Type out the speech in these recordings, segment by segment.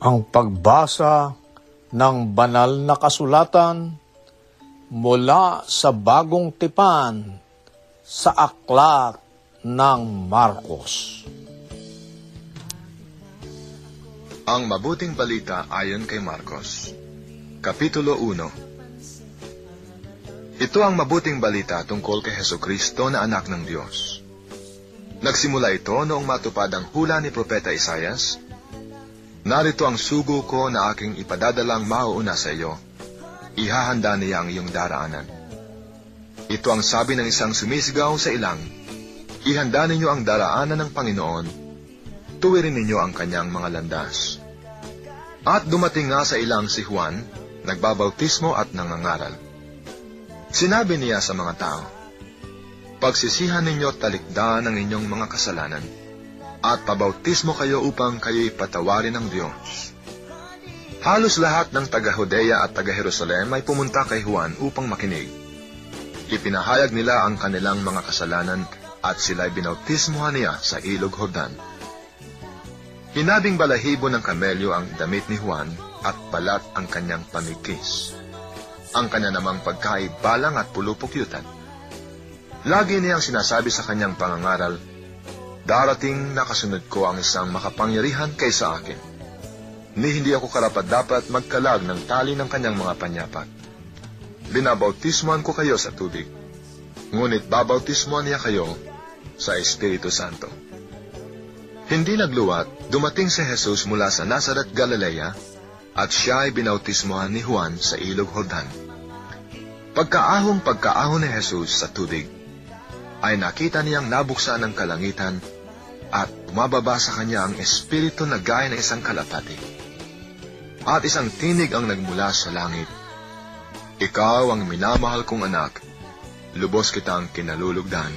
Ang pagbasa ng banal na kasulatan mula sa bagong tipan sa aklat ng Marcos. Ang mabuting balita ayon kay Marcos. Kapitulo 1 Ito ang mabuting balita tungkol kay Heso Kristo na anak ng Diyos. Nagsimula ito noong matupad ang hula ni Propeta Isayas, Narito ang sugo ko na aking ipadadalang mauuna sa iyo. Ihahanda niya ang iyong daraanan. Ito ang sabi ng isang sumisigaw sa ilang, Ihanda ninyo ang daraanan ng Panginoon, tuwirin ninyo ang kanyang mga landas. At dumating nga sa ilang si Juan, nagbabautismo at nangangaral. Sinabi niya sa mga tao, Pagsisihan ninyo talikdan ang inyong mga kasalanan, at pabautismo kayo upang kayo'y patawarin ng Diyos. Halos lahat ng taga-Hodea at taga-Jerusalem ay pumunta kay Juan upang makinig. Ipinahayag nila ang kanilang mga kasalanan at sila'y binautismohan niya sa ilog Hordan. Hinabing balahibo ng kamelyo ang damit ni Juan at balat ang kanyang pamigkis. Ang kanya namang pagkain balang at pulupukyutan. Lagi niyang sinasabi sa kanyang pangangaral, Darating na kasunod ko ang isang makapangyarihan kaysa akin. Ni hindi ako karapat-dapat magkalag ng tali ng kanyang mga panyapak. Binabautismuhan ko kayo sa tubig. Ngunit babautismuhan niya kayo sa Espiritu Santo. Hindi nagluwat, dumating si Jesus mula sa Nazaret, Galilea, at siya ay binautismuhan ni Juan sa ilog Hordan. Pagkaahong pagkaahon ni Jesus sa tubig, ay nakita niyang nabuksan ang kalangitan at bumababa sa kanya ang espiritu na gaya ng isang kalapati. At isang tinig ang nagmula sa langit. Ikaw ang minamahal kong anak, lubos kitang kinalulugdan.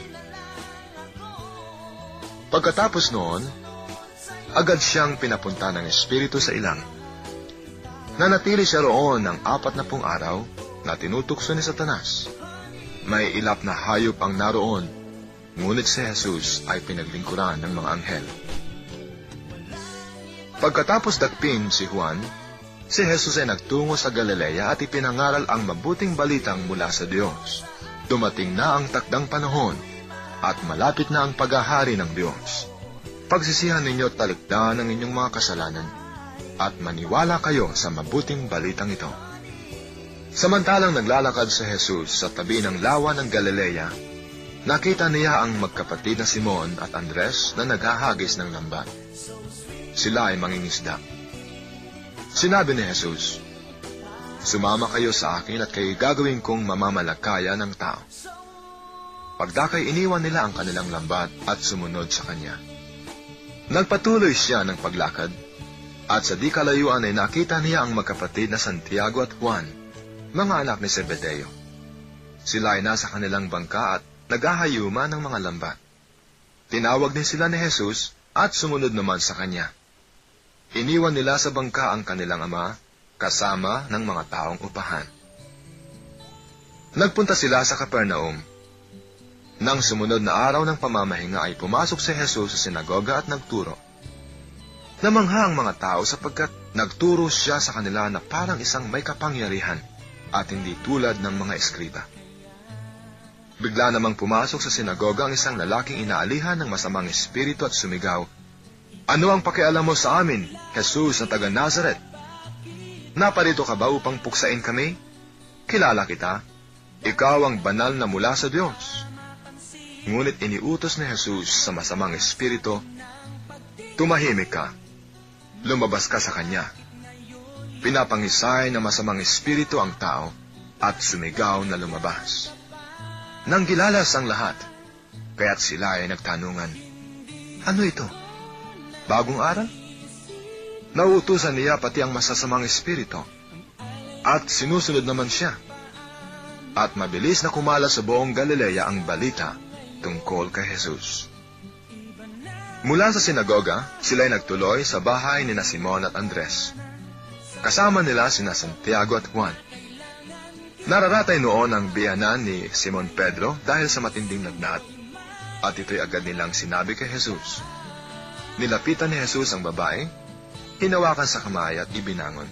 Pagkatapos noon, agad siyang pinapunta ng espiritu sa ilang. Nanatili siya roon ng apat na pung araw na tinutukso ni Satanas. May ilap na hayop ang naroon, ngunit si Jesus ay pinaglingkuran ng mga anghel. Pagkatapos dakpin si Juan, si Jesus ay nagtungo sa Galilea at ipinangaral ang mabuting balitang mula sa Diyos. Dumating na ang takdang panahon at malapit na ang paghahari ng Diyos. Pagsisihan ninyo talikdan ang inyong mga kasalanan at maniwala kayo sa mabuting balitang ito. Samantalang naglalakad si Jesus sa tabi ng lawa ng Galilea, nakita niya ang magkapatid na Simon at Andres na naghahagis ng lambat. Sila ay mangingisda. Sinabi ni Jesus, Sumama kayo sa akin at kayo gagawin kong mamamalakaya ng tao. Pagdakay iniwan nila ang kanilang lambat at sumunod sa kanya. Nagpatuloy siya ng paglakad, at sa di kalayuan ay nakita niya ang magkapatid na Santiago at Juan, mga anak ni Zebedeo. Sila ay nasa kanilang bangka at naghahayuma ng mga lambat. Tinawag din sila ni Jesus at sumunod naman sa kanya. Iniwan nila sa bangka ang kanilang ama kasama ng mga taong upahan. Nagpunta sila sa Capernaum. Nang sumunod na araw ng pamamahinga ay pumasok si Jesus sa sinagoga at nagturo. Namangha ang mga tao sapagkat nagturo siya sa kanila na parang isang may kapangyarihan at hindi tulad ng mga eskriba. Bigla namang pumasok sa sinagoga ang isang lalaking inaalihan ng masamang espiritu at sumigaw, Ano ang pakialam mo sa amin, Jesus na taga Nazareth? Naparito ka ba upang puksain kami? Kilala kita. Ikaw ang banal na mula sa Diyos. Ngunit iniutos ni Jesus sa masamang espiritu, Tumahimik ka. Lumabas ka sa kanya. Pinapangisay ng masamang espiritu ang tao at sumigaw na lumabas. Nang gilalas ang lahat, kaya't sila ay nagtanungan, Ano ito? Bagong aral? Nauutusan niya pati ang masasamang espiritu. At sinusunod naman siya. At mabilis na kumala sa buong Galilea ang balita tungkol kay Jesus. Mula sa sinagoga, sila'y nagtuloy sa bahay ni na Simon at Andres. Kasama nila sina Santiago at Juan. Nararatay noon ang biyanan ni Simon Pedro dahil sa matinding lagnat. At ito'y agad nilang sinabi kay Jesus. Nilapitan ni Jesus ang babae, hinawakan sa kamay at ibinangon.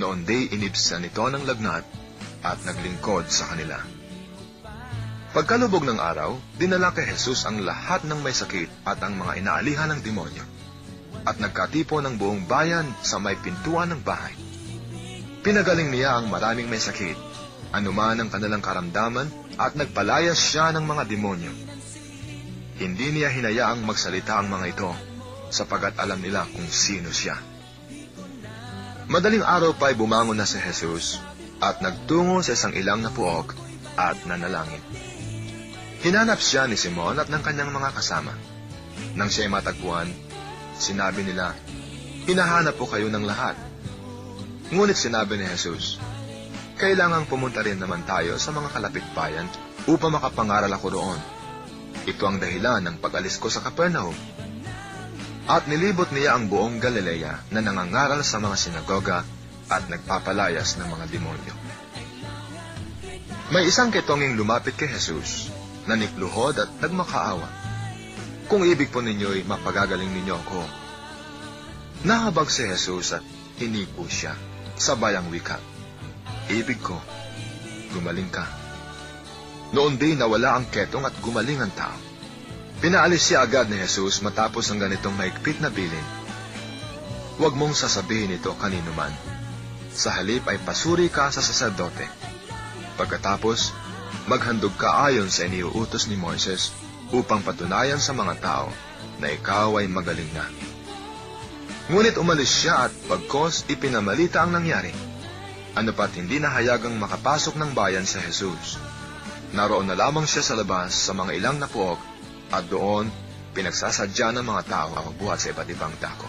Noon day inibsan nito ng lagnat at naglingkod sa kanila. Pagkalubog ng araw, dinala kay Jesus ang lahat ng may sakit at ang mga inaalihan ng demonyo. At nagkatipo ng buong bayan sa may pintuan ng bahay. Pinagaling niya ang maraming may sakit, anuman ang kanilang karamdaman at nagpalayas siya ng mga demonyo. Hindi niya hinayaang magsalita ang mga ito sapagat alam nila kung sino siya. Madaling araw pa'y bumangon na si Jesus at nagtungo sa isang ilang na puok at nanalangin. Hinanap siya ni Simon at ng kanyang mga kasama. Nang siya'y matagpuan, sinabi nila, Hinahanap po kayo ng lahat. Ngunit sinabi ni Jesus, Kailangang pumunta rin naman tayo sa mga kalapit bayan upang makapangaral ako roon. Ito ang dahilan ng pag-alis ko sa Capernaum. At nilibot niya ang buong Galilea na nangangaral sa mga sinagoga at nagpapalayas ng mga demonyo. May isang ketonging lumapit kay Jesus nanikluhod at nagmakaawa. Kung ibig po ninyo'y mapagagaling ninyo ako. Nahabag si Jesus at hinipo siya, sabay ang wika. Ibig ko, gumaling ka. Noon din nawala ang ketong at gumaling ang tao. Pinaalis siya agad ni Jesus matapos ang ganitong maigpit na bilin. Huwag mong sasabihin ito kanino man. Sa halip ay pasuri ka sa saserdote. Pagkatapos, maghandog ka ayon sa iniuutos ni Moises upang patunayan sa mga tao na ikaw ay magaling na. Ngunit umalis siya at pagkos ipinamalita ang nangyari. Ano pat hindi nahayagang makapasok ng bayan sa Jesus. Naroon na lamang siya sa labas sa mga ilang napuok at doon pinagsasadya ng mga tao ang buhat sa iba't ibang dako.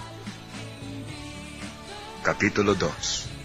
Kapitulo 2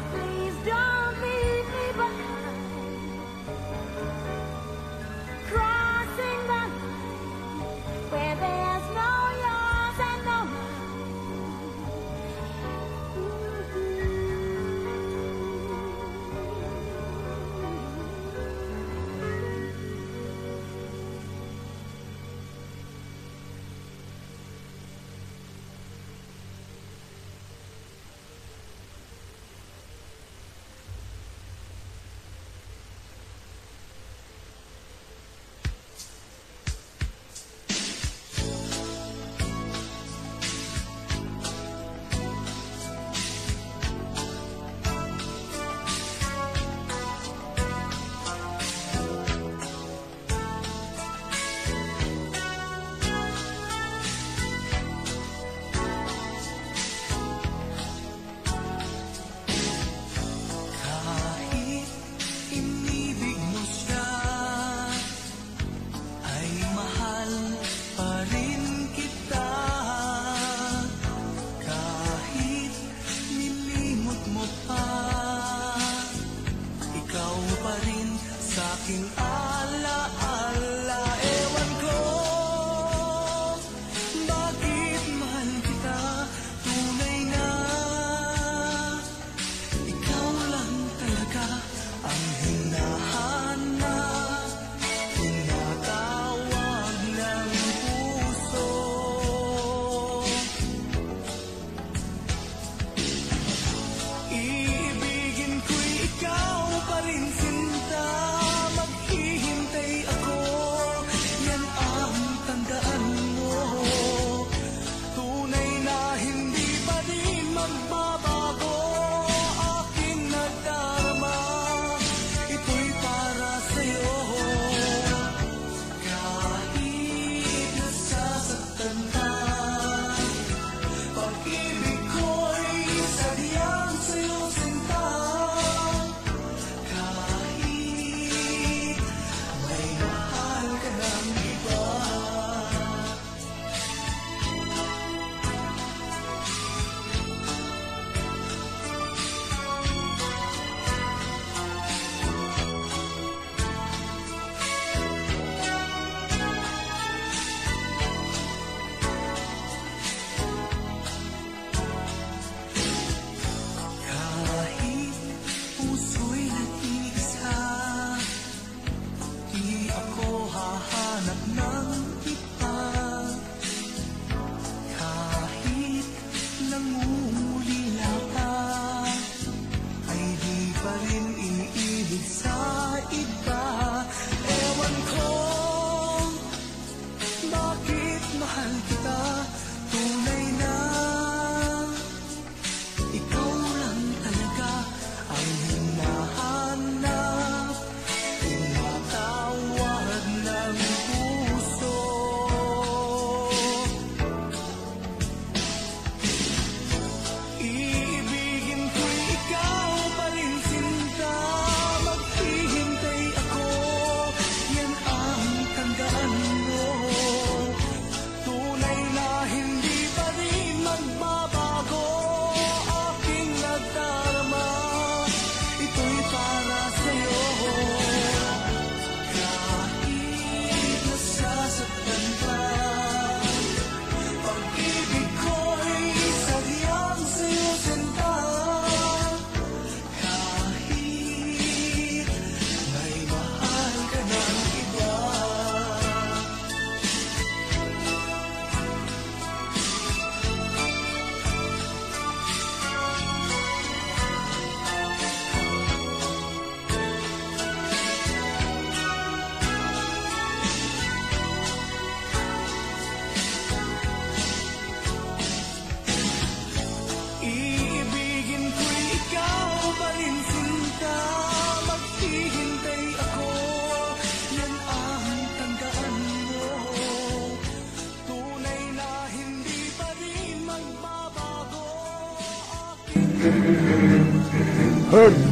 please don't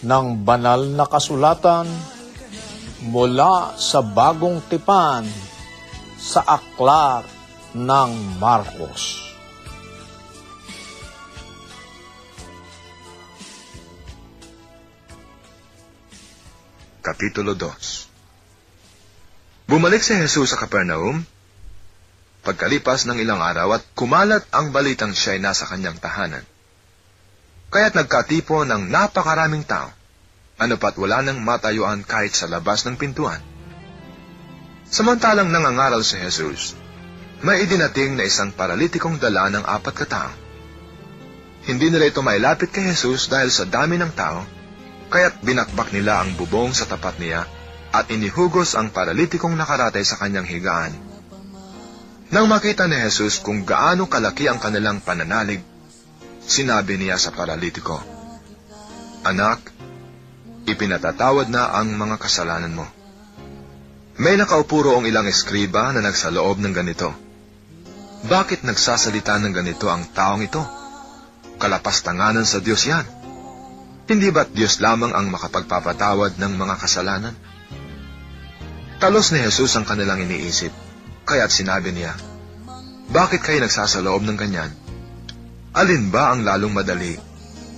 ng banal na kasulatan mula sa bagong tipan sa aklat ng Marcos. Kapitulo 2 Bumalik si Jesus sa Capernaum. Pagkalipas ng ilang araw at kumalat ang balitang siya'y nasa kanyang tahanan. Kaya't nagkatipo ng napakaraming tao. Ano pat wala nang matayuan kahit sa labas ng pintuan. Samantalang nangangaral si Jesus, may idinating na isang paralitikong dala ng apat katao. Hindi nila ito mailapit kay Jesus dahil sa dami ng tao, kaya't binakbak nila ang bubong sa tapat niya at inihugos ang paralitikong nakaratay sa kanyang higaan. Nang makita ni Jesus kung gaano kalaki ang kanilang pananalig, sinabi niya sa paralitiko, Anak, ipinatatawad na ang mga kasalanan mo. May nakaupo roong ilang eskriba na nagsaloob ng ganito. Bakit nagsasalita ng ganito ang taong ito? Kalapastanganan sa Diyos yan. Hindi ba't Diyos lamang ang makapagpapatawad ng mga kasalanan? Talos ni Jesus ang kanilang iniisip, kaya't sinabi niya, Bakit kayo nagsasaloob ng ganyan? Alin ba ang lalong madali?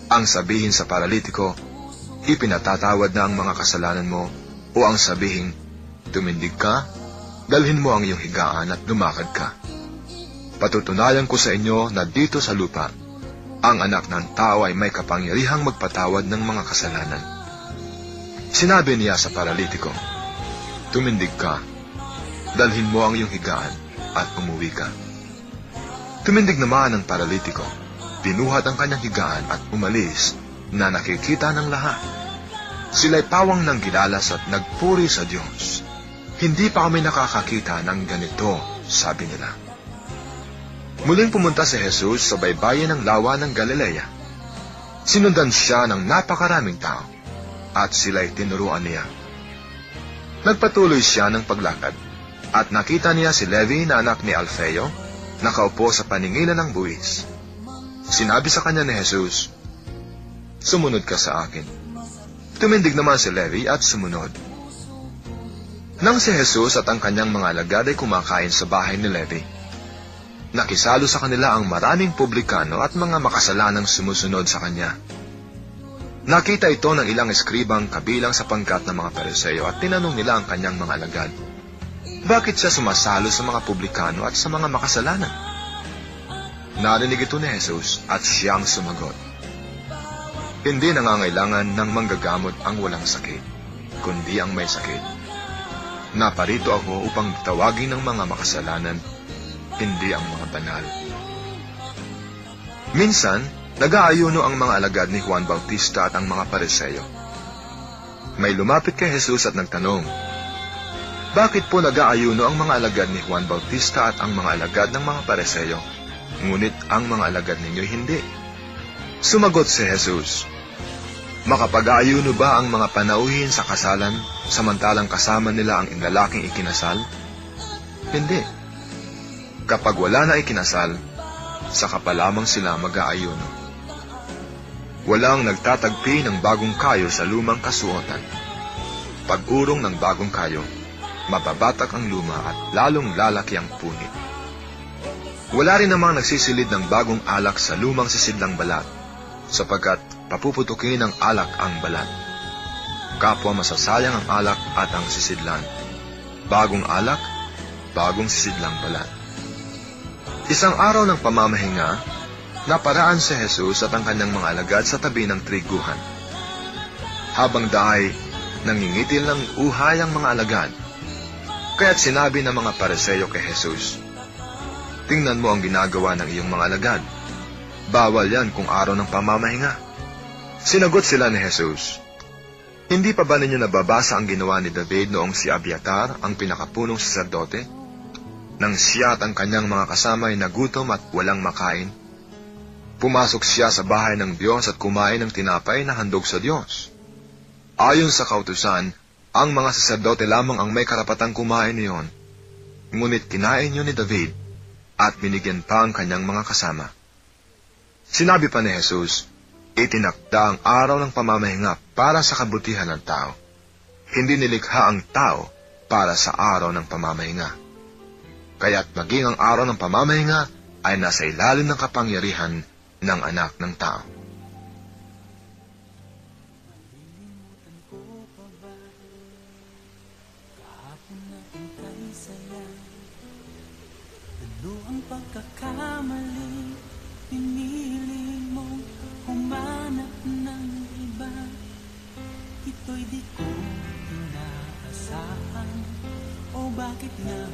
Ang sabihin sa paralitiko, ipinatatawad na ang mga kasalanan mo, o ang sabihin, tumindig ka, dalhin mo ang iyong higaan at lumakad ka. Patutunayan ko sa inyo na dito sa lupa, ang anak ng tao ay may kapangyarihang magpatawad ng mga kasalanan. Sinabi niya sa paralitiko, Tumindig ka, dalhin mo ang iyong higaan at umuwi ka. Tumindig naman ang paralitiko, pinuhat ang kanyang higaan at umalis na nakikita ng lahat. Sila'y pawang ng gilalas at nagpuri sa Diyos. Hindi pa kami nakakakita ng ganito, sabi nila. Muling pumunta si Jesus sa baybayin ng lawa ng Galilea. Sinundan siya ng napakaraming tao at sila'y tinuruan niya. Nagpatuloy siya ng paglakad at nakita niya si Levi na anak ni Alfeo nakaupo sa paninginan ng buwis. Sinabi sa kanya ni Jesus, Sumunod ka sa akin. Tumindig naman si Levi at sumunod. Nang si Jesus at ang kanyang mga alagad ay kumakain sa bahay ni Levi, nakisalo sa kanila ang maraming publikano at mga makasalanang sumusunod sa kanya. Nakita ito ng ilang eskribang kabilang sa pangkat ng mga periseo at tinanong nila ang kanyang mga alagad. Bakit siya sumasalo sa mga publikano at sa mga makasalanan? Narinig ito ni Jesus at siyang sumagot. Hindi nangangailangan ng manggagamot ang walang sakit, kundi ang may sakit. Naparito ako upang tawagin ng mga makasalanan, hindi ang mga banal. Minsan, nag-aayuno ang mga alagad ni Juan Bautista at ang mga pareseyo. May lumapit kay Jesus at nagtanong, Bakit po nag-aayuno ang mga alagad ni Juan Bautista at ang mga alagad ng mga pareseyo, ngunit ang mga alagad ninyo hindi? Sumagot si Jesus, Makapag-aayuno ba ang mga panauhin sa kasalan samantalang kasama nila ang inlalaking ikinasal? Hindi. Kapag wala na ikinasal, saka pa lamang sila mag-aayuno. Walang nagtatagpi ng bagong kayo sa lumang kasuotan. Pag-urong ng bagong kayo, mababatak ang luma at lalong lalaki ang punit. Wala rin namang nagsisilid ng bagong alak sa lumang sisidlang balat, sapagkat papuputukin ng alak ang balat. Kapwa masasayang ang alak at ang sisidlan. Bagong alak, bagong sisidlang balat. Isang araw ng pamamahinga, naparaan si Jesus at ang kanyang mga alagad sa tabi ng triguhan. Habang daay, nangingitil ng uhay ang mga alagad. Kaya't sinabi ng mga pareseyo kay Jesus, Tingnan mo ang ginagawa ng iyong mga alagad. Bawal yan kung araw ng pamamahinga. Sinagot sila ni Jesus, Hindi pa ba ninyo nababasa ang ginawa ni David noong si Abiatar ang pinakapunong saserdote? Nang siya at ang kanyang mga kasama ay nagutom at walang makain, pumasok siya sa bahay ng Diyos at kumain ng tinapay na handog sa Diyos. Ayon sa kautusan, ang mga saserdote lamang ang may karapatang kumain niyon. Ngunit kinain niyo ni David at binigyan pa ang kanyang mga kasama. Sinabi pa ni Jesus, itinakda ang araw ng pamamahinga para sa kabutihan ng tao. Hindi nilikha ang tao para sa araw ng pamamahinga. Kaya't maging ang araw ng pamamahinga ay nasa ilalim ng kapangyarihan ng anak ng tao. O bakit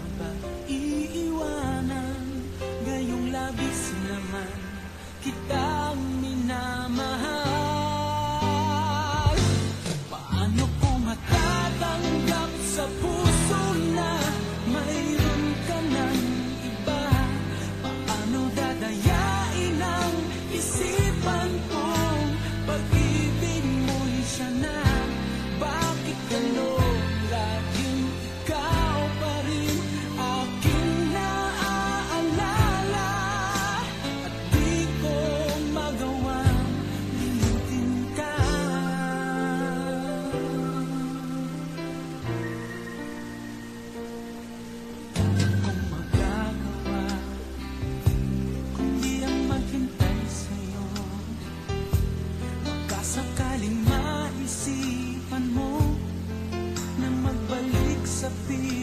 be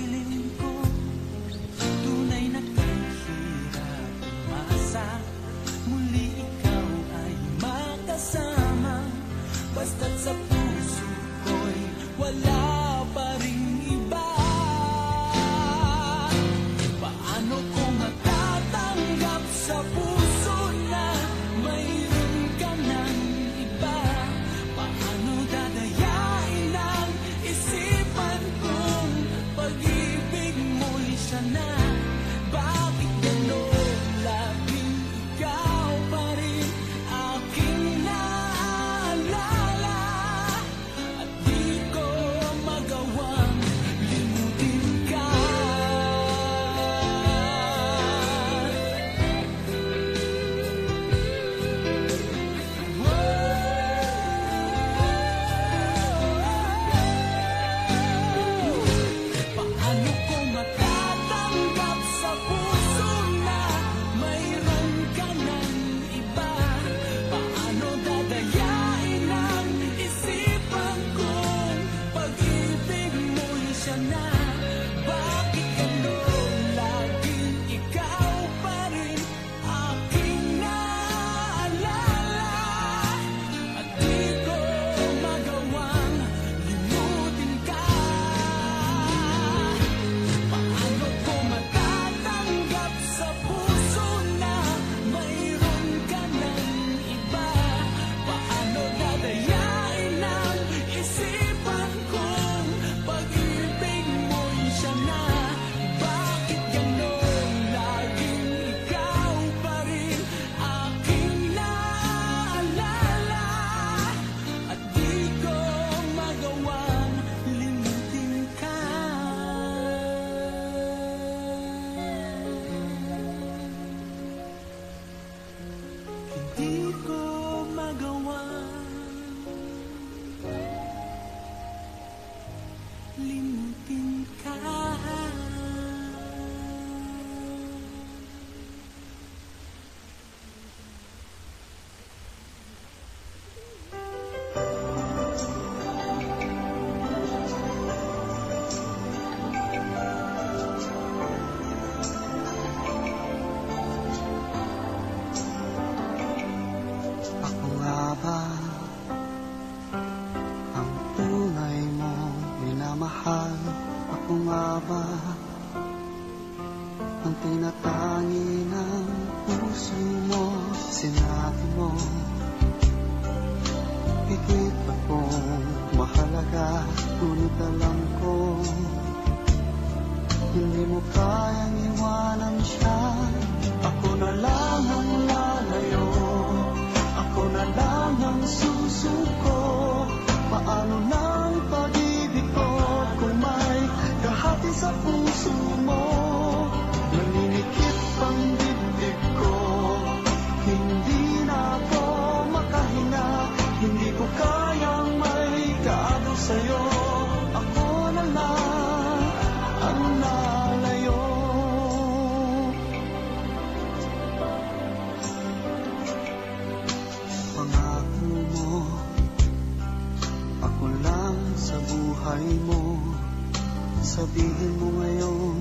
Sabihin mo ngayon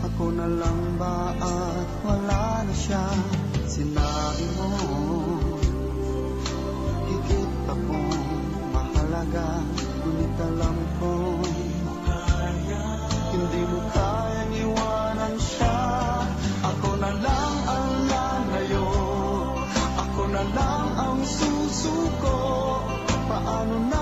Ako na lang ba at wala na siya? Sinabi mo Higit akong mahalaga Ngunit alam ko Hindi mo kayang iwanan siya. Ako na lang ang lalayo Ako na lang ang susuko. Paano nang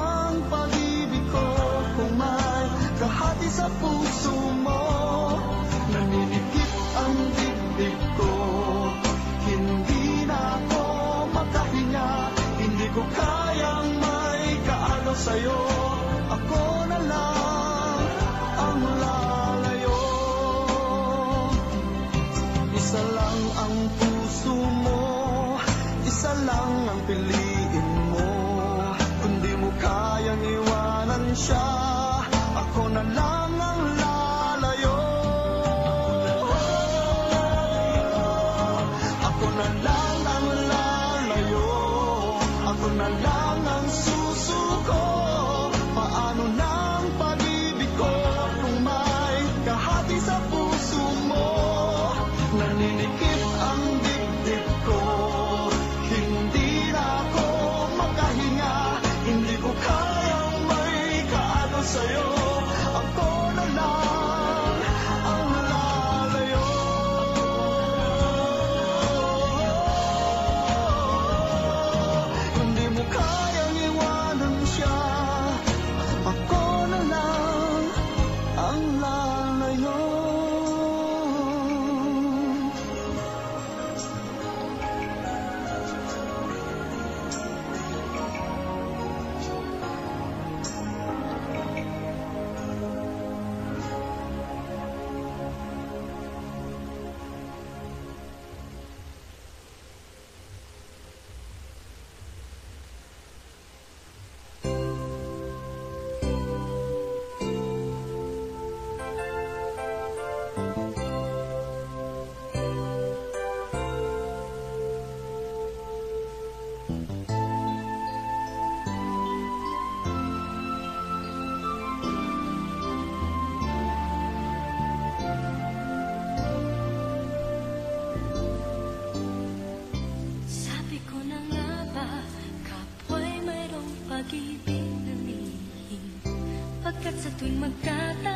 Pagkat sa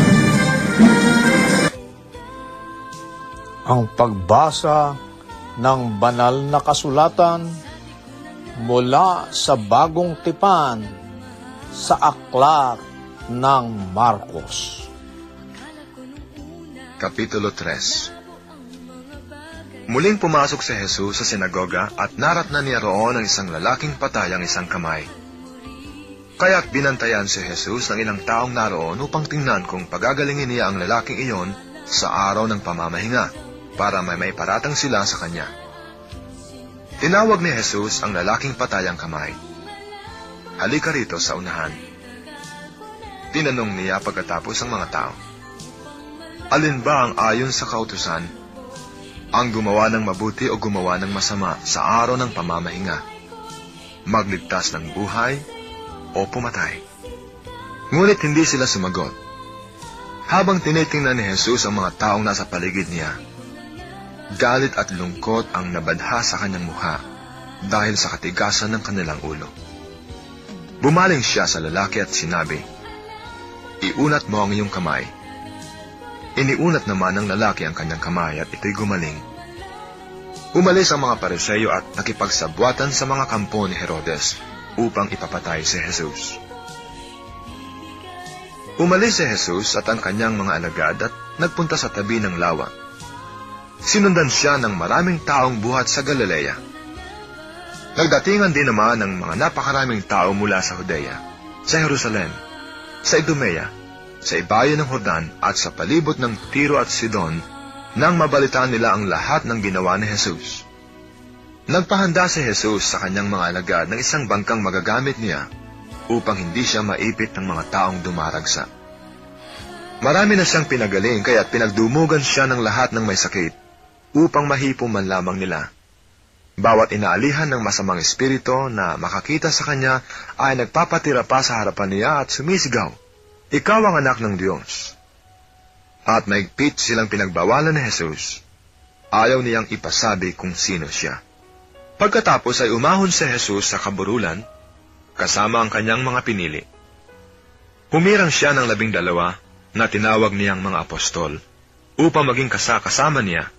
Ang pagbasa ng banal na kasulatan mula sa bagong tipan sa aklat ng Marcos. Kapitulo 3 Muling pumasok si Jesus sa sinagoga at naratnan niya roon ang isang lalaking patay ang isang kamay. Kaya't binantayan si Jesus ng ilang taong naroon upang tingnan kung pagagalingin niya ang lalaking iyon sa araw ng pamamahinga para may may paratang sila sa kanya. Tinawag ni Jesus ang lalaking patay ang kamay. Halika rito sa unahan. Tinanong niya pagkatapos ang mga tao. Alin ba ang ayon sa kautusan? Ang gumawa ng mabuti o gumawa ng masama sa araw ng pamamahinga? Magligtas ng buhay o pumatay? Ngunit hindi sila sumagot. Habang tinitingnan ni Jesus ang mga taong nasa paligid niya, galit at lungkot ang nabadha sa kanyang mukha dahil sa katigasan ng kanilang ulo. Bumaling siya sa lalaki at sinabi, Iunat mo ang iyong kamay. Iniunat naman ng lalaki ang kanyang kamay at ito'y gumaling. Umalis ang mga pariseyo at nakipagsabwatan sa mga kampo ni Herodes upang ipapatay si Jesus. Umalis si Jesus at ang kanyang mga alagad at nagpunta sa tabi ng lawa. Sinundan siya ng maraming taong buhat sa Galilea. Nagdatingan din naman ng mga napakaraming tao mula sa Judea, sa Jerusalem, sa Idumea, sa ibayan ng Jordan at sa palibot ng Tiro at Sidon nang mabalitaan nila ang lahat ng ginawa ni Jesus. Nagpahanda si Jesus sa kanyang mga alagad ng isang bangkang magagamit niya upang hindi siya maipit ng mga taong dumaragsa. Marami na siyang pinagaling kaya't pinagdumugan siya ng lahat ng may sakit upang mahipo man lamang nila. Bawat inaalihan ng masamang espiritu na makakita sa kanya ay nagpapatira pa sa harapan niya at sumisigaw, Ikaw ang anak ng Diyos. At maigpit silang pinagbawalan ni Jesus. Ayaw niyang ipasabi kung sino siya. Pagkatapos ay umahon si Jesus sa kaburulan, kasama ang kanyang mga pinili. Humirang siya ng labing dalawa na tinawag niyang mga apostol upang maging kasakasama niya,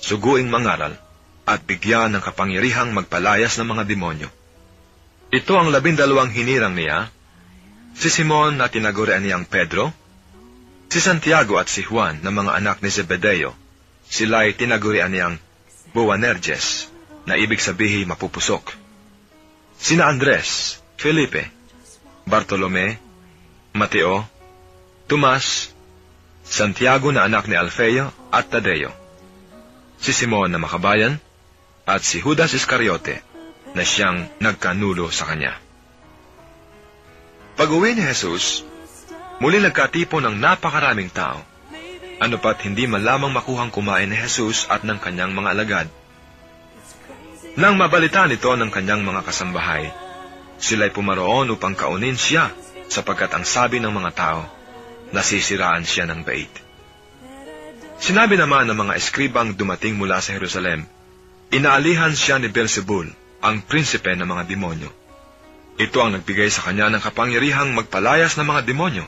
suguing mangaral, at bigyan ng kapangyarihang magpalayas ng mga demonyo. Ito ang labindalawang hinirang niya, si Simon na tinagurian niyang Pedro, si Santiago at si Juan na mga anak ni Zebedeo, sila ay tinagurian niyang Boanerges, na ibig sabihin mapupusok. Sina Andres, Felipe, Bartolome, Mateo, Tomas, Santiago na anak ni Alfeo at Tadeo, si Simon na makabayan, at si Judas Iscariote na siyang nagkanulo sa kanya. Pag-uwi ni Jesus, muli nagkatipo ng napakaraming tao. Ano pat hindi man lamang makuhang kumain ni Jesus at ng kanyang mga alagad. Nang mabalita nito ng kanyang mga kasambahay, sila'y pumaroon upang kaunin siya sapagkat ang sabi ng mga tao, nasisiraan siya ng bait. Sinabi naman ng mga eskribang dumating mula sa Jerusalem, inaalihan siya ni Beelzebul, ang prinsipe ng mga demonyo. Ito ang nagbigay sa kanya ng kapangyarihang magpalayas ng mga demonyo.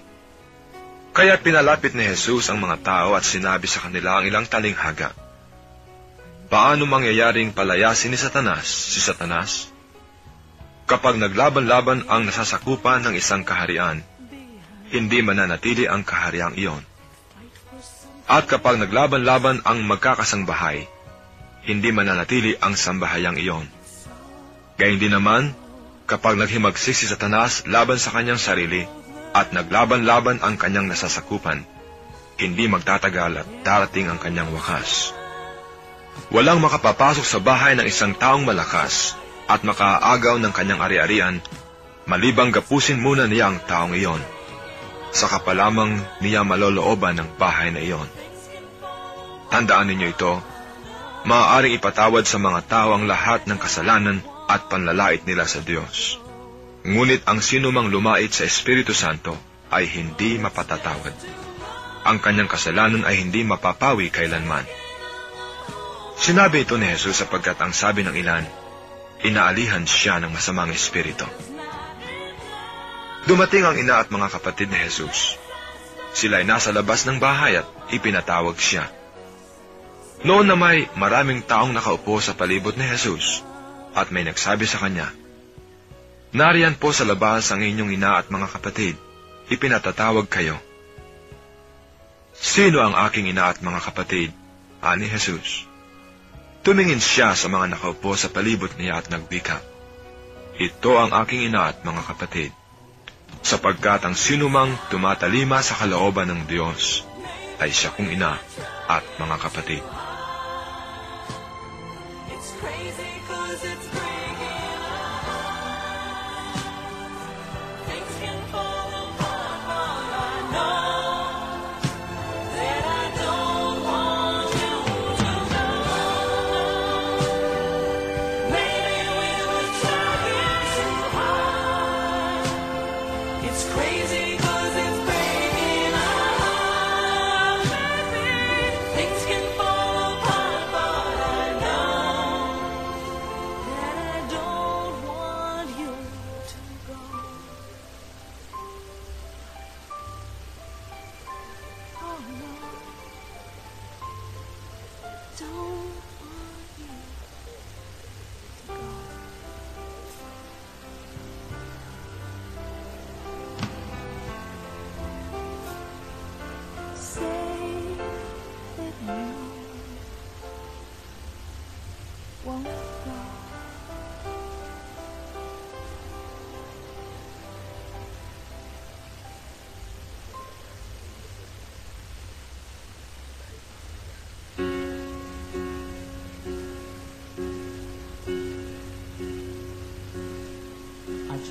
Kaya pinalapit ni Jesus ang mga tao at sinabi sa kanila ang ilang talinghaga. Paano mangyayaring palayasin ni Satanas si Satanas? Kapag naglaban-laban ang nasasakupan ng isang kaharian, hindi mananatili ang kahariang iyon. At kapag naglaban-laban ang magkakasangbahay, hindi mananatili ang sambahayang iyon. Gayun din naman, kapag naghimagsik si Satanas laban sa kanyang sarili at naglaban-laban ang kanyang nasasakupan, hindi magtatagal at darating ang kanyang wakas. Walang makapapasok sa bahay ng isang taong malakas at makaagaw ng kanyang ari-arian, malibang gapusin muna niya ang taong iyon. Saka pa lamang niya malolooban ng bahay na iyon. Tandaan ninyo ito, maaaring ipatawad sa mga tao ang lahat ng kasalanan at panlalait nila sa Diyos. Ngunit ang sinumang lumait sa Espiritu Santo ay hindi mapatatawad. Ang kanyang kasalanan ay hindi mapapawi kailanman. Sinabi ito ni Jesus sapagkat ang sabi ng ilan, inaalihan siya ng masamang espiritu. Dumating ang ina at mga kapatid ni Jesus. Sila ay nasa labas ng bahay at ipinatawag siya. Noon na may maraming taong nakaupo sa palibot ni Jesus at may nagsabi sa kanya, Nariyan po sa labas ang inyong ina at mga kapatid, ipinatatawag kayo. Sino ang aking ina at mga kapatid? Ani Jesus. Tumingin siya sa mga nakaupo sa palibot niya at nagbika. Ito ang aking ina at mga kapatid. Sapagkat ang sinumang tumatalima sa kalooban ng Diyos ay siya kong ina at mga kapatid.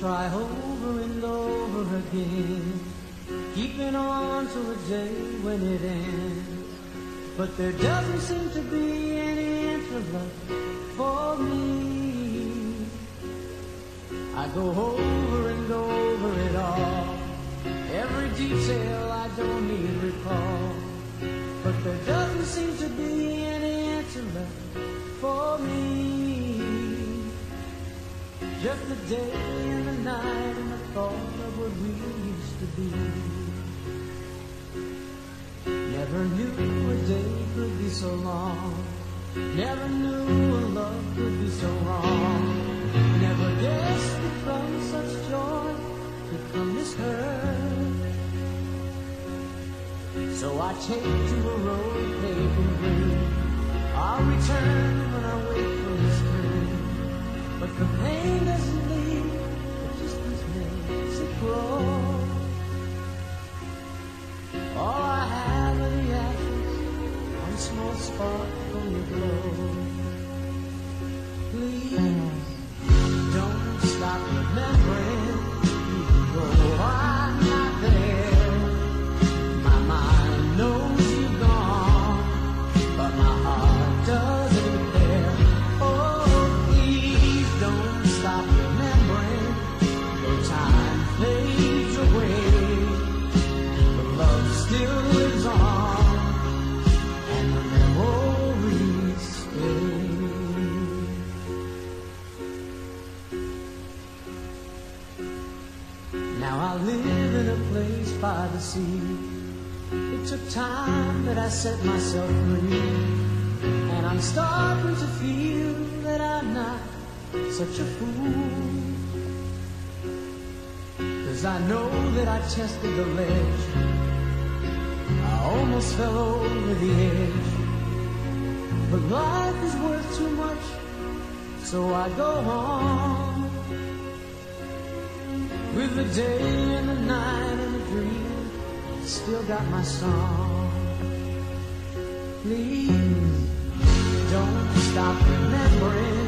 Try over and over again, keeping on to a day when it ends. But there doesn't seem to be any interlude for me. I go over and over it all, every detail I don't need recall. But there doesn't seem to be any interlude for me. Just the day and the night and the thought of what we used to be. Never knew a day could be so long. Never knew a love could be so wrong. Never guessed that from such joy could come this hurt. So I take to a road paved in green. I'll return Now I live in a place by the sea. It took time, but I set myself free. And I'm starting to feel that I'm not such a fool. Cause I know that I tested the ledge. I almost fell over the edge. But life is worth too much, so I go on. With the day and the night and the dream, still got my song. Please don't stop remembering,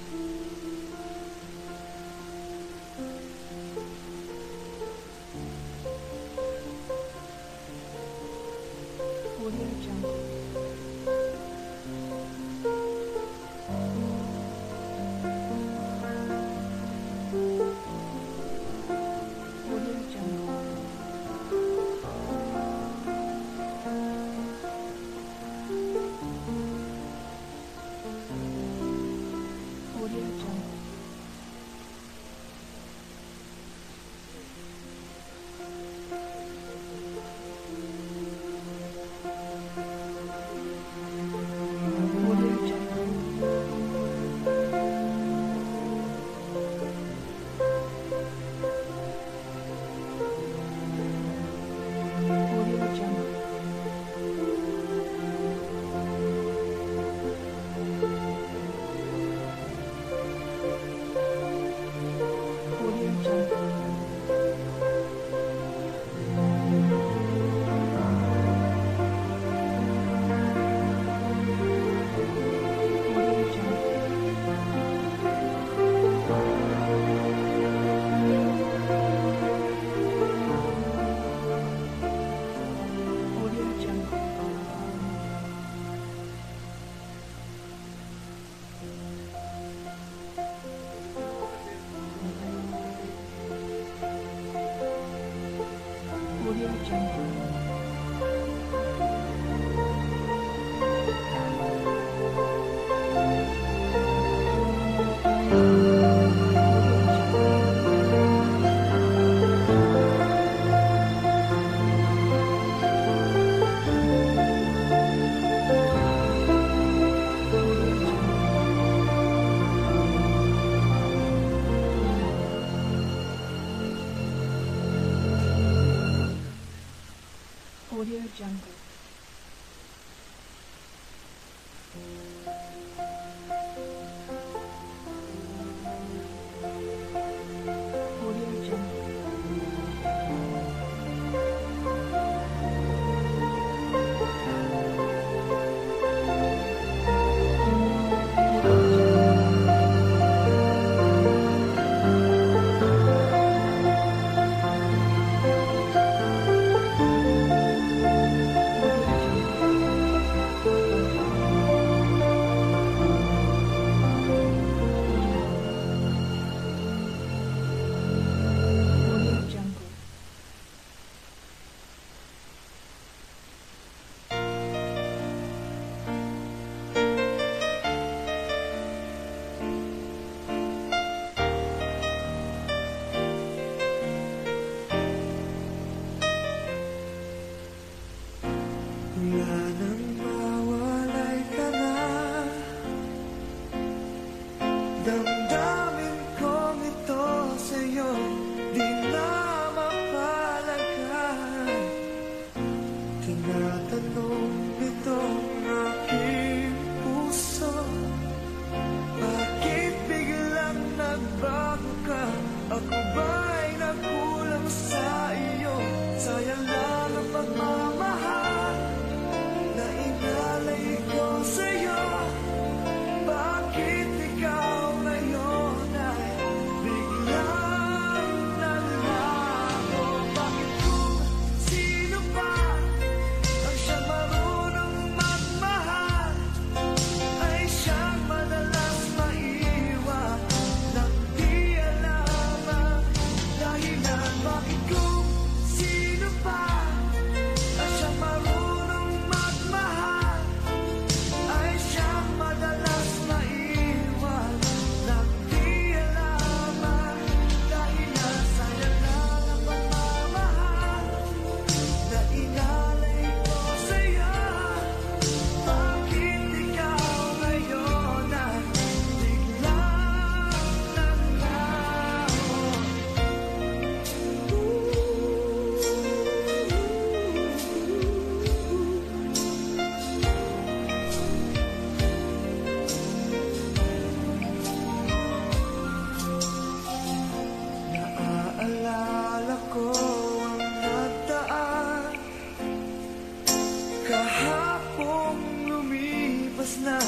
Kahapong lumipas na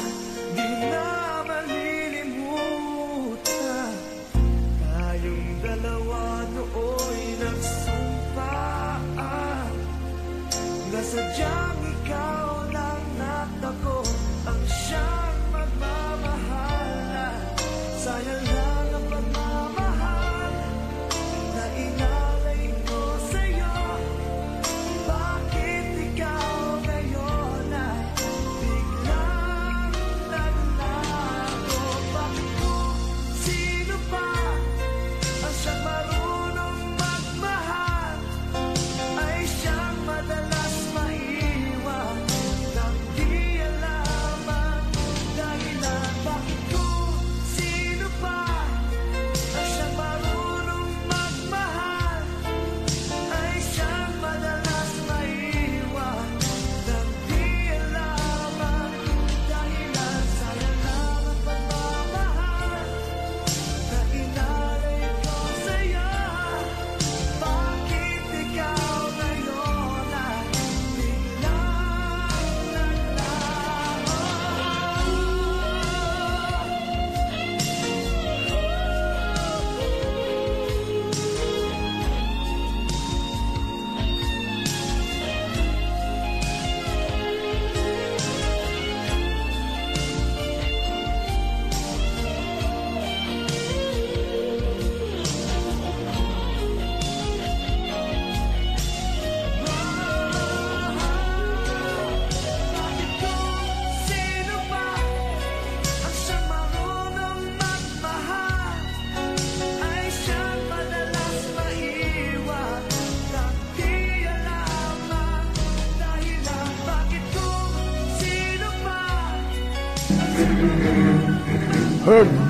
Di na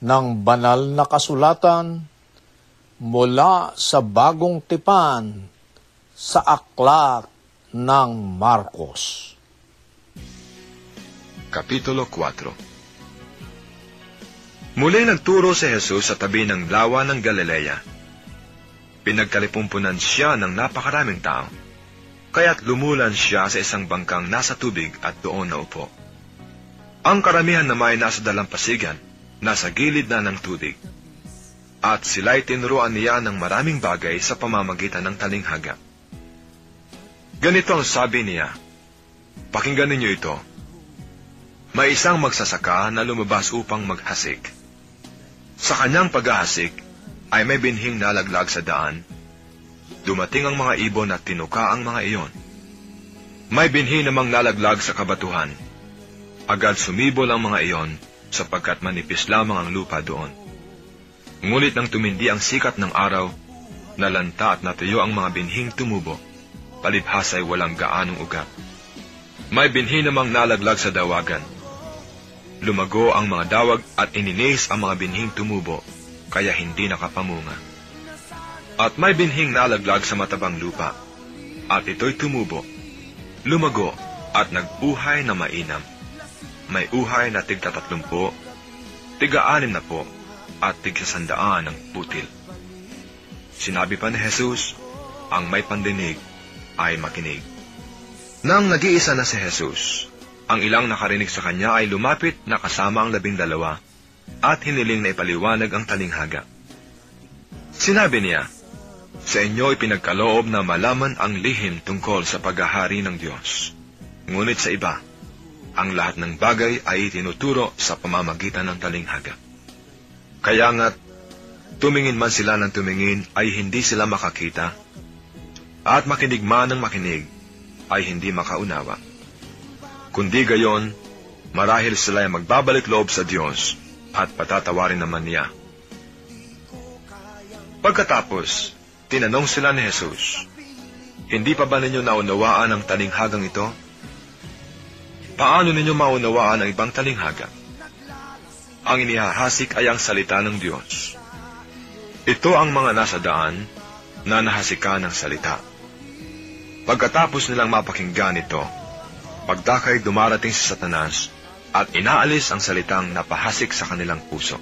ng banal na kasulatan mula sa bagong tipan sa aklat ng Marcos. Kapitulo 4 Muli nagturo si Jesus sa tabi ng lawa ng Galilea. Pinagkalipumpunan siya ng napakaraming tao, kaya't lumulan siya sa isang bangkang nasa tubig at doon naupo. Ang karamihan naman ay nasa dalampasigan, nasa gilid na ng tubig. At sila'y tinuruan niya ng maraming bagay sa pamamagitan ng talinghaga. Ganito ang sabi niya, Pakinggan ninyo ito. May isang magsasaka na lumabas upang maghasik. Sa kanyang paghahasik ay may binhing nalaglag sa daan. Dumating ang mga ibon at tinuka ang mga iyon. May binhi namang nalaglag sa kabatuhan. Agad sumibol ang mga iyon sapagkat manipis lamang ang lupa doon. Ngunit nang tumindi ang sikat ng araw, nalanta at natuyo ang mga binhing tumubo, palibhas ay walang gaanong ugat. May binhi namang nalaglag sa dawagan. Lumago ang mga dawag at ininis ang mga binhing tumubo, kaya hindi nakapamunga. At may binhing nalaglag sa matabang lupa, at ito'y tumubo, lumago at nagbuhay na mainam. May uhay na tigta tatlumpo, tiga-anim na po, at tigsasandaan ng putil. Sinabi pa ni Jesus, ang may pandinig ay makinig. Nang nag-iisa na si Jesus, ang ilang nakarinig sa kanya ay lumapit na kasama ang labing dalawa at hiniling na ipaliwanag ang talinghaga. Sinabi niya, Sa inyo ipinagkaloob na malaman ang lihim tungkol sa paghahari ng Diyos. Ngunit sa iba, ang lahat ng bagay ay tinuturo sa pamamagitan ng talinghaga. Kaya nga't tumingin man sila ng tumingin ay hindi sila makakita, at makinig man ng makinig ay hindi makaunawa. Kundi gayon, marahil sila ay magbabalik loob sa Diyos at patatawarin naman niya. Pagkatapos, tinanong sila ni Jesus, Hindi pa ba ninyo naunawaan ang talinghagang ito? Paano ninyo maunawaan ang ibang talinghaga? Ang inihahasik ay ang salita ng Diyos. Ito ang mga nasa daan na nahasikan ng salita. Pagkatapos nilang mapakinggan ito, pagdakay dumarating si Satanas at inaalis ang salitang napahasik sa kanilang puso.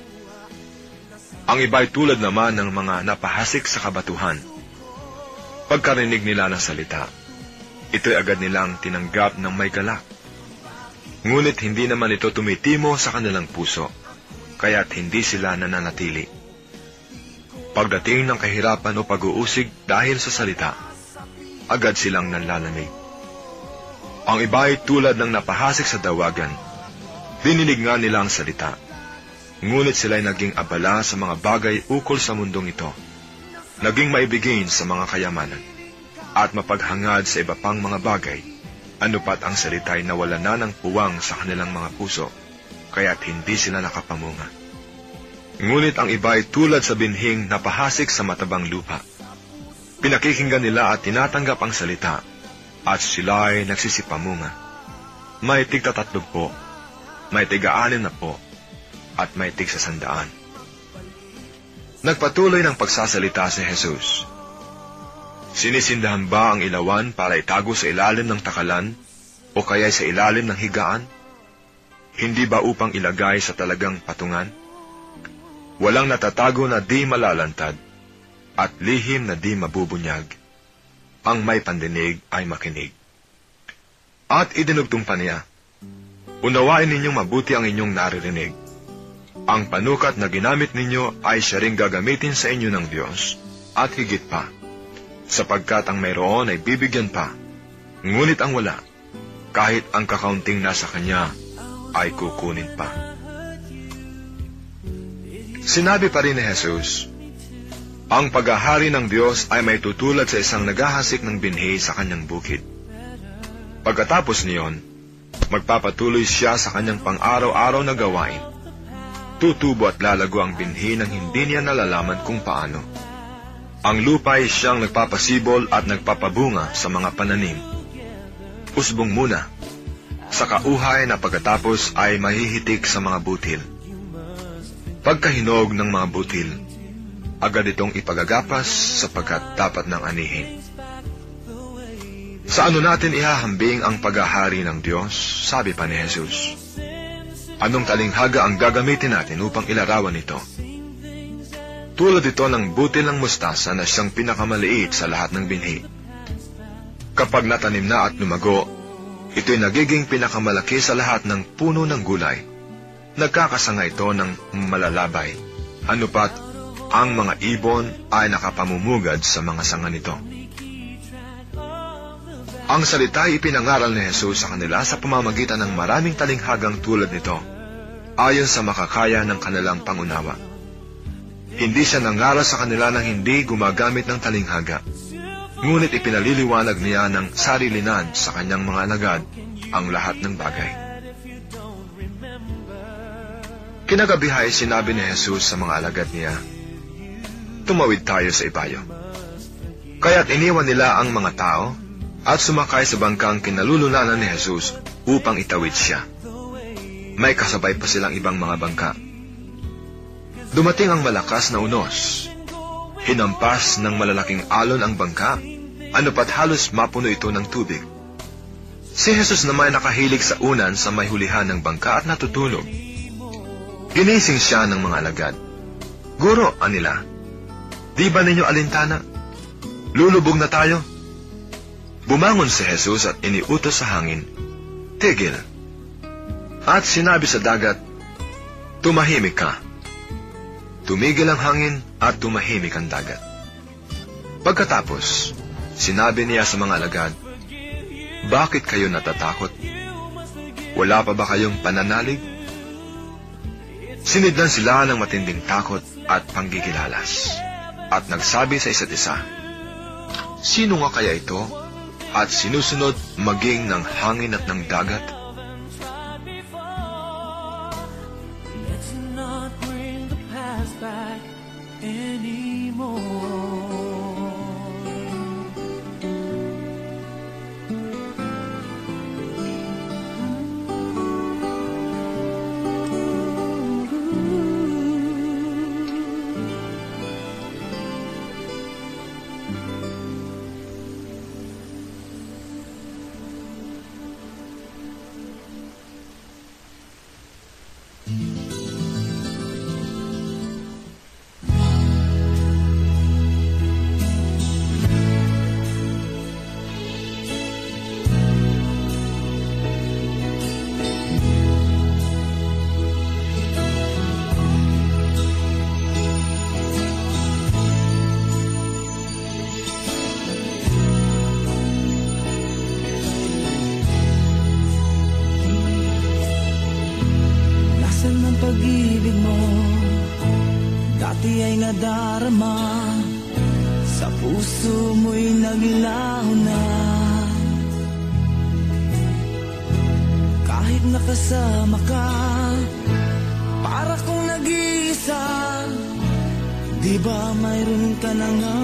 Ang iba'y tulad naman ng mga napahasik sa kabatuhan. Pagkarinig nila ng salita, ito'y agad nilang tinanggap ng may galak. Ngunit hindi naman ito tumitimo sa kanilang puso, kaya't hindi sila nananatili. Pagdating ng kahirapan o pag-uusig dahil sa salita, agad silang nanlalamig. Ang iba ay tulad ng napahasik sa dawagan. Dininig nga nila ang salita. Ngunit sila'y naging abala sa mga bagay ukol sa mundong ito. Naging maibigin sa mga kayamanan. At mapaghangad sa iba pang mga bagay. Ano pat ang salita'y nawala na ng puwang sa kanilang mga puso. Kaya't hindi sila nakapamunga. Ngunit ang iba ay tulad sa binhing napahasik sa matabang lupa. Pinakikinggan nila at tinatanggap ang salita, at sila ay nagsisipamunga. May tigta tatlog po, may tiga-anin na po, at may tig sa sandaan. Nagpatuloy ng pagsasalita si Jesus. Sinisindahan ba ang ilawan para itago sa ilalim ng takalan o kaya sa ilalim ng higaan? Hindi ba upang ilagay sa talagang patungan? Walang natatago na di malalantad at lihim na di mabubunyag. Ang may pandinig ay makinig. At idinugtong pa niya, Unawain ninyong mabuti ang inyong naririnig. Ang panukat na ginamit ninyo ay siya ring gagamitin sa inyo ng Diyos, at higit pa, sapagkat ang mayroon ay bibigyan pa, ngunit ang wala, kahit ang kakaunting nasa kanya, ay kukunin pa. Sinabi pa rin ni Jesus, ang paghahari ng Diyos ay may tutulad sa isang naghahasik ng binhi sa kanyang bukid. Pagkatapos niyon, magpapatuloy siya sa kanyang pang-araw-araw na gawain. Tutubo at lalago ang binhi nang hindi niya nalalaman kung paano. Ang lupa ay siyang nagpapasibol at nagpapabunga sa mga pananim. Usbong muna. Sa kauhay na pagkatapos ay mahihitik sa mga butil. Pagkahinog ng mga butil, agad itong ipagagapas sapagkat dapat ng anihin. Sa ano natin ihahambing ang paghahari ng Diyos, sabi pa ni Jesus. Anong talinghaga ang gagamitin natin upang ilarawan ito? Tulad ito ng butil ng mustasa na siyang pinakamaliit sa lahat ng binhi. Kapag natanim na at lumago, ito'y nagiging pinakamalaki sa lahat ng puno ng gulay. Nagkakasanga ito ng malalabay. Ano pat, ang mga ibon ay nakapamumugad sa mga sanga nito. Ang salita ay ipinangaral ni Jesus sa kanila sa pamamagitan ng maraming talinghagang tulad nito, ayon sa makakaya ng kanilang pangunawa. Hindi siya nangaral sa kanila ng hindi gumagamit ng talinghaga, ngunit ipinaliliwanag niya ng sarilinan sa kanyang mga alagad ang lahat ng bagay. Kinagabihay sinabi ni Jesus sa mga alagad niya, Tumawid tayo sa ibayo. Kaya't iniwan nila ang mga tao at sumakay sa bangkang kinalulunanan ni Jesus upang itawid siya. May kasabay pa silang ibang mga bangka. Dumating ang malakas na unos. Hinampas ng malalaking alon ang bangka, ano pat halos mapuno ito ng tubig. Si Jesus naman nakahilig sa unan sa may hulihan ng bangka at natutulog. Ginising siya ng mga alagad. Guro, anila, di ba ninyo alintana? Lulubog na tayo. Bumangon si Jesus at iniutos sa hangin, Tigil. At sinabi sa dagat, Tumahimik ka. Tumigil ang hangin at tumahimik ang dagat. Pagkatapos, sinabi niya sa mga alagad, Bakit kayo natatakot? Wala pa ba kayong pananalig? Sinidlan sila ng matinding takot at panggigilalas, at nagsabi sa isa't isa, Sino nga kaya ito at sinusunod maging ng hangin at ng dagat? Dati ay nadarama Sa puso mo'y naglaho na Kahit nakasama ka Para kong nag-iisa Di ba mayroon ka na ngang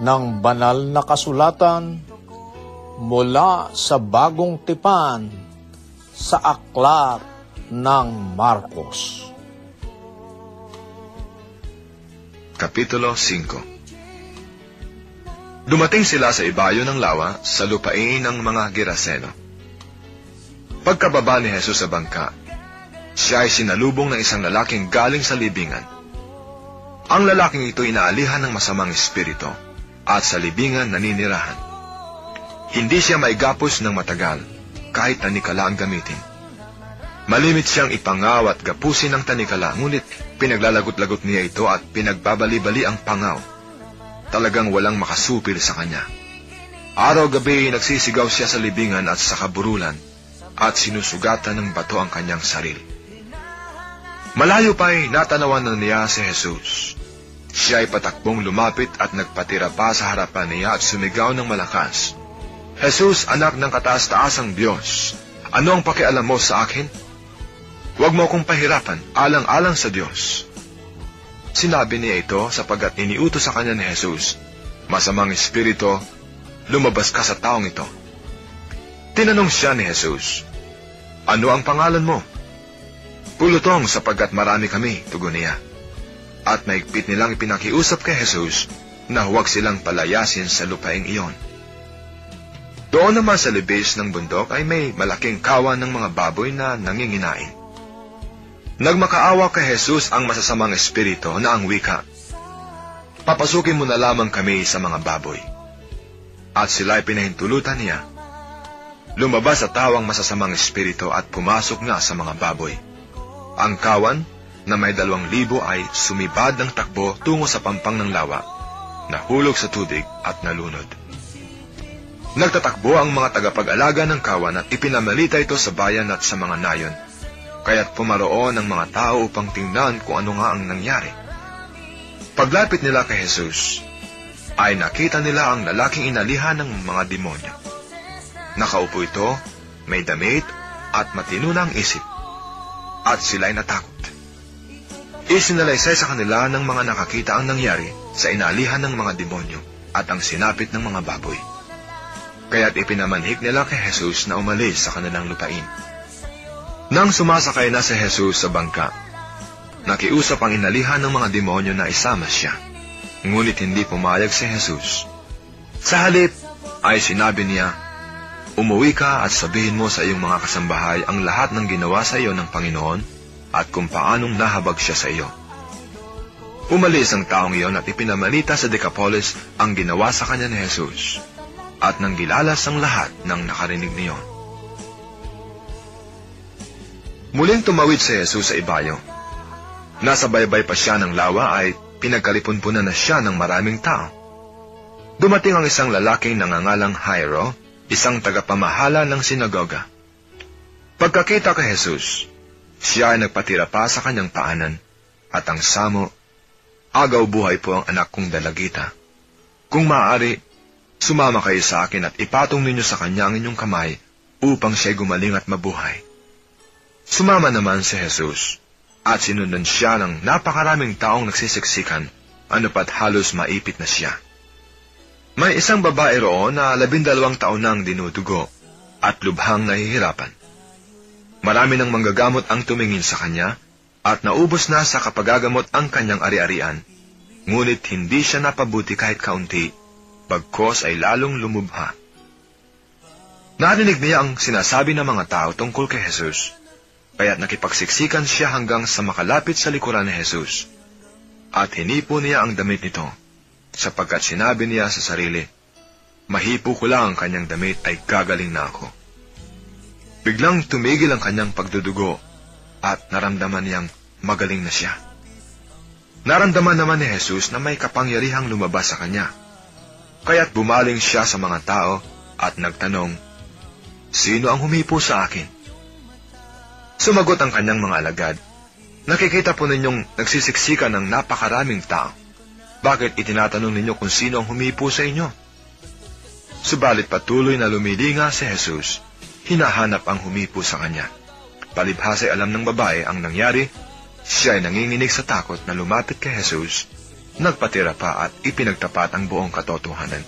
ng banal na kasulatan mula sa bagong tipan sa aklat ng Marcos. Kapitulo 5 Dumating sila sa ibayo ng lawa sa lupain ng mga Geraseno. Pagkababa ni Jesus sa bangka, siya ay sinalubong ng isang lalaking galing sa libingan. Ang lalaking ito inaalihan ng masamang espiritu at sa libingan naninirahan. Hindi siya maigapos ng matagal kahit tanikala ang gamitin. Malimit siyang ipangaw at gapusin ng tanikala, ngunit pinaglalagot-lagot niya ito at pinagbabali-bali ang pangaw. Talagang walang makasupil sa kanya. Araw-gabi nagsisigaw siya sa libingan at sa kaburulan, at sinusugatan ng bato ang kanyang sarili. Malayo pa ay natanawan na niya si Jesus. Siya ay patakbong lumapit at nagpatira pa sa harapan niya at sumigaw ng malakas. Jesus, anak ng kataas-taasang Diyos, ano ang pakialam mo sa akin? Huwag mo akong pahirapan, alang-alang sa Diyos. Sinabi niya ito sapagkat iniutos sa kanya ni Jesus, Masamang espiritu, lumabas ka sa taong ito. Tinanong siya ni Jesus, Ano ang pangalan mo? Pulutong sapagkat marami kami, tugon niya. At maigpit nilang ipinakiusap kay Jesus na huwag silang palayasin sa lupaing iyon. Doon naman sa libis ng bundok ay may malaking kawan ng mga baboy na nanginginain. Nagmakaawa kay Jesus ang masasamang espiritu na ang wika. Papasukin mo na lamang kami sa mga baboy. At sila ay pinahintulutan niya. Lumabas sa tawang masasamang espiritu at pumasok nga sa mga baboy. Ang kawan na may dalawang libo ay sumibad ng takbo tungo sa pampang ng lawa, nahulog sa tubig at nalunod. Nagtatakbo ang mga tagapag-alaga ng kawan at ipinamalita ito sa bayan at sa mga nayon, kaya't pumaroon ang mga tao upang tingnan kung ano nga ang nangyari. Paglapit nila kay Jesus, ay nakita nila ang lalaking inalihan ng mga demonyo. Nakaupo ito, may damit at matino na isip, at sila'y natakot. Isinalaysay sa kanila ng mga nakakita ang nangyari sa inalihan ng mga demonyo at ang sinapit ng mga baboy. Kaya't ipinamanhik nila kay Jesus na umalis sa kanilang lupain. Nang sumasakay na si Jesus sa bangka, nakiusap ang inalihan ng mga demonyo na isama siya. Ngunit hindi pumayag si Jesus. Sa halip ay sinabi niya, Umuwi ka at sabihin mo sa iyong mga kasambahay ang lahat ng ginawa sa iyo ng Panginoon at kung paanong nahabag siya sa iyo. Umalis ang taong iyon at ipinamalita sa Decapolis ang ginawa sa kanya ni Jesus at nang gilalas ang lahat ng nakarinig niyon. Muling tumawid si Jesus sa ibayo. Nasa baybay pa siya ng lawa ay pinagkalipunpunan na siya ng maraming tao. Dumating ang isang lalaking nangangalang Jairo, isang tagapamahala ng sinagoga. Pagkakita kay Jesus, siya ay nagpatira pa sa kanyang paanan, at ang samo, agaw buhay po ang anak kong dalagita. Kung maaari, sumama kayo sa akin at ipatong ninyo sa kanya ang inyong kamay upang siya'y gumaling at mabuhay. Sumama naman si Jesus, at sinundan siya ng napakaraming taong nagsisiksikan, ano pat halos maipit na siya. May isang babae roon na labindalawang taon nang dinudugo at lubhang nahihirapan. Marami ng manggagamot ang tumingin sa kanya at naubos na sa kapagagamot ang kanyang ari-arian. Ngunit hindi siya napabuti kahit kaunti, bagkos ay lalong lumubha. Narinig niya ang sinasabi ng mga tao tungkol kay Jesus, kaya't nakipagsiksikan siya hanggang sa makalapit sa likuran ni Jesus. At hinipo niya ang damit nito, sapagkat sinabi niya sa sarili, Mahipo ko lang ang kanyang damit ay gagaling na ako. Biglang tumigil ang kanyang pagdudugo at naramdaman niyang magaling na siya. Naramdaman naman ni Jesus na may kapangyarihang lumabas sa kanya. Kaya't bumaling siya sa mga tao at nagtanong, Sino ang humipo sa akin? Sumagot ang kanyang mga alagad, Nakikita po ninyong nagsisiksikan ng napakaraming tao. Bakit itinatanong ninyo kung sino ang humipo sa inyo? Subalit patuloy na lumilinga si Jesus hinahanap ang humipo sa kanya. Palibhas ay alam ng babae ang nangyari, siya ay nanginginig sa takot na lumapit kay Jesus, nagpatira pa at ipinagtapat ang buong katotohanan.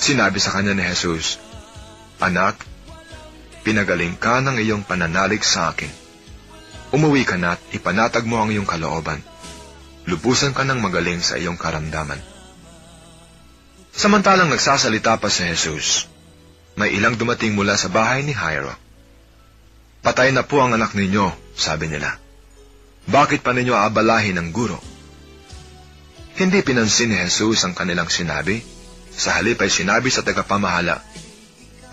Sinabi sa kanya ni Jesus, Anak, pinagaling ka ng iyong pananalig sa akin. Umuwi ka na at ipanatag mo ang iyong kalooban. Lubusan ka ng magaling sa iyong karamdaman. Samantalang nagsasalita pa si Jesus, may ilang dumating mula sa bahay ni Jairo. Patay na po ang anak ninyo, sabi nila. Bakit pa ninyo aabalahin ng guro? Hindi pinansin ni Jesus ang kanilang sinabi. Sa halip ay sinabi sa tagapamahala,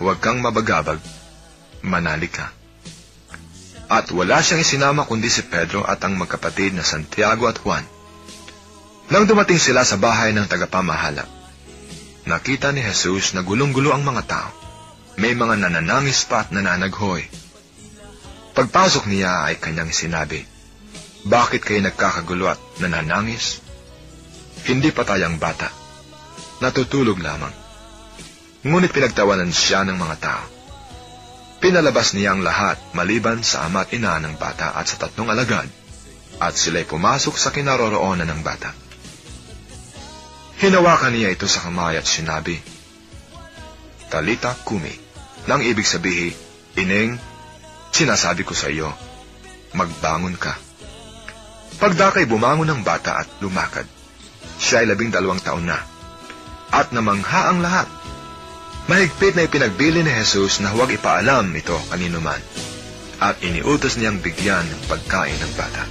Huwag kang mabagabag, manalik ka. At wala siyang isinama kundi si Pedro at ang magkapatid na Santiago at Juan. Nang dumating sila sa bahay ng tagapamahala, nakita ni Jesus na gulong-gulo ang mga tao. May mga nananangis pa at nananaghoy. Pagpasok niya ay kanyang sinabi, Bakit kayo nagkakagulo at nananangis? Hindi pa tayang bata. Natutulog lamang. Ngunit pinagtawanan siya ng mga tao. Pinalabas niya ang lahat maliban sa ama at ina ng bata at sa tatlong alagad, at sila'y pumasok sa kinaroroonan ng bata. Hinawakan niya ito sa kamay at sinabi, Talita kumi, nang ibig sabihin, Ineng, sinasabi ko sa iyo, magbangon ka. Pagdakay bumangon ng bata at lumakad. Siya ay labing dalawang taon na. At namangha ang lahat. Mahigpit na ipinagbili ni Jesus na huwag ipaalam ito kanino man. At iniutos niyang bigyan ng pagkain ng bata.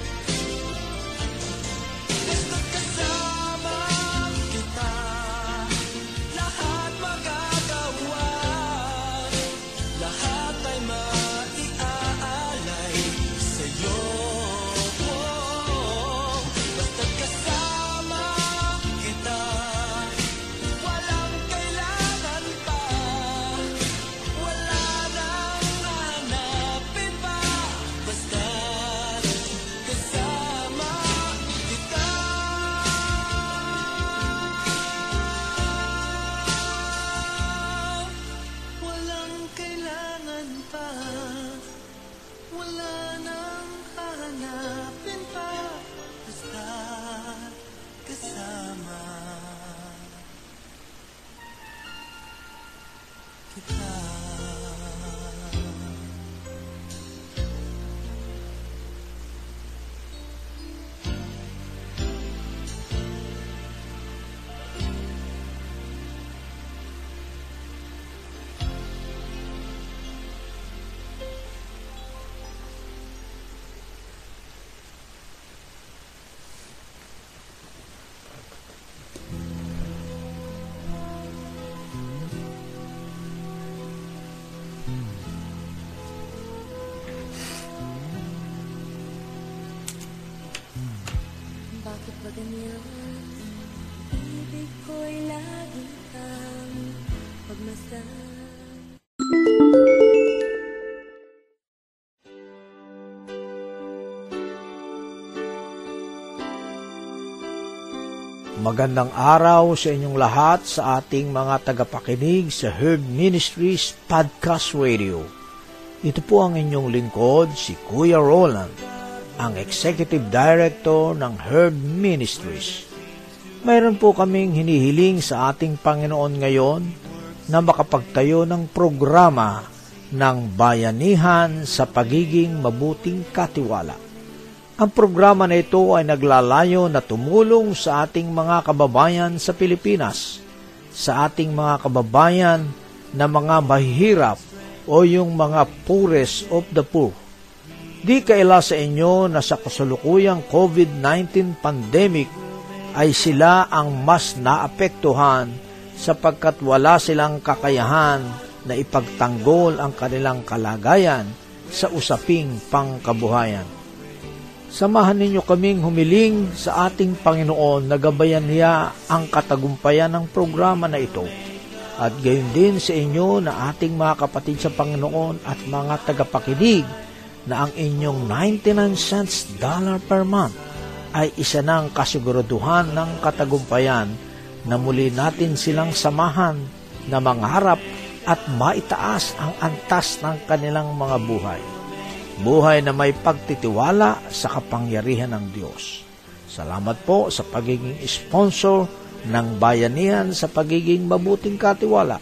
Ganyan? Ibig ko'y lagi kang pagmasdan Magandang araw sa inyong lahat sa ating mga tagapakinig sa Herb Ministries Podcast Radio. Ito po ang inyong lingkod, si Kuya Roland, ang Executive Director ng Herb Ministries. Mayroon po kaming hinihiling sa ating Panginoon ngayon na makapagtayo ng programa ng bayanihan sa pagiging mabuting katiwala. Ang programa na ito ay naglalayo na tumulong sa ating mga kababayan sa Pilipinas, sa ating mga kababayan na mga mahihirap o yung mga poorest of the poor. Di kaila sa inyo na sa kasalukuyang COVID-19 pandemic ay sila ang mas naapektuhan sapagkat wala silang kakayahan na ipagtanggol ang kanilang kalagayan sa usaping pangkabuhayan. Samahan ninyo kaming humiling sa ating Panginoon na gabayan niya ang katagumpayan ng programa na ito. At gayon din sa inyo na ating mga kapatid sa Panginoon at mga tagapakinig na ang inyong 99 cents dollar per month ay isa ng kasiguraduhan ng katagumpayan na muli natin silang samahan na mangarap at maitaas ang antas ng kanilang mga buhay buhay na may pagtitiwala sa kapangyarihan ng Diyos. Salamat po sa pagiging sponsor ng bayanihan sa pagiging mabuting katiwala.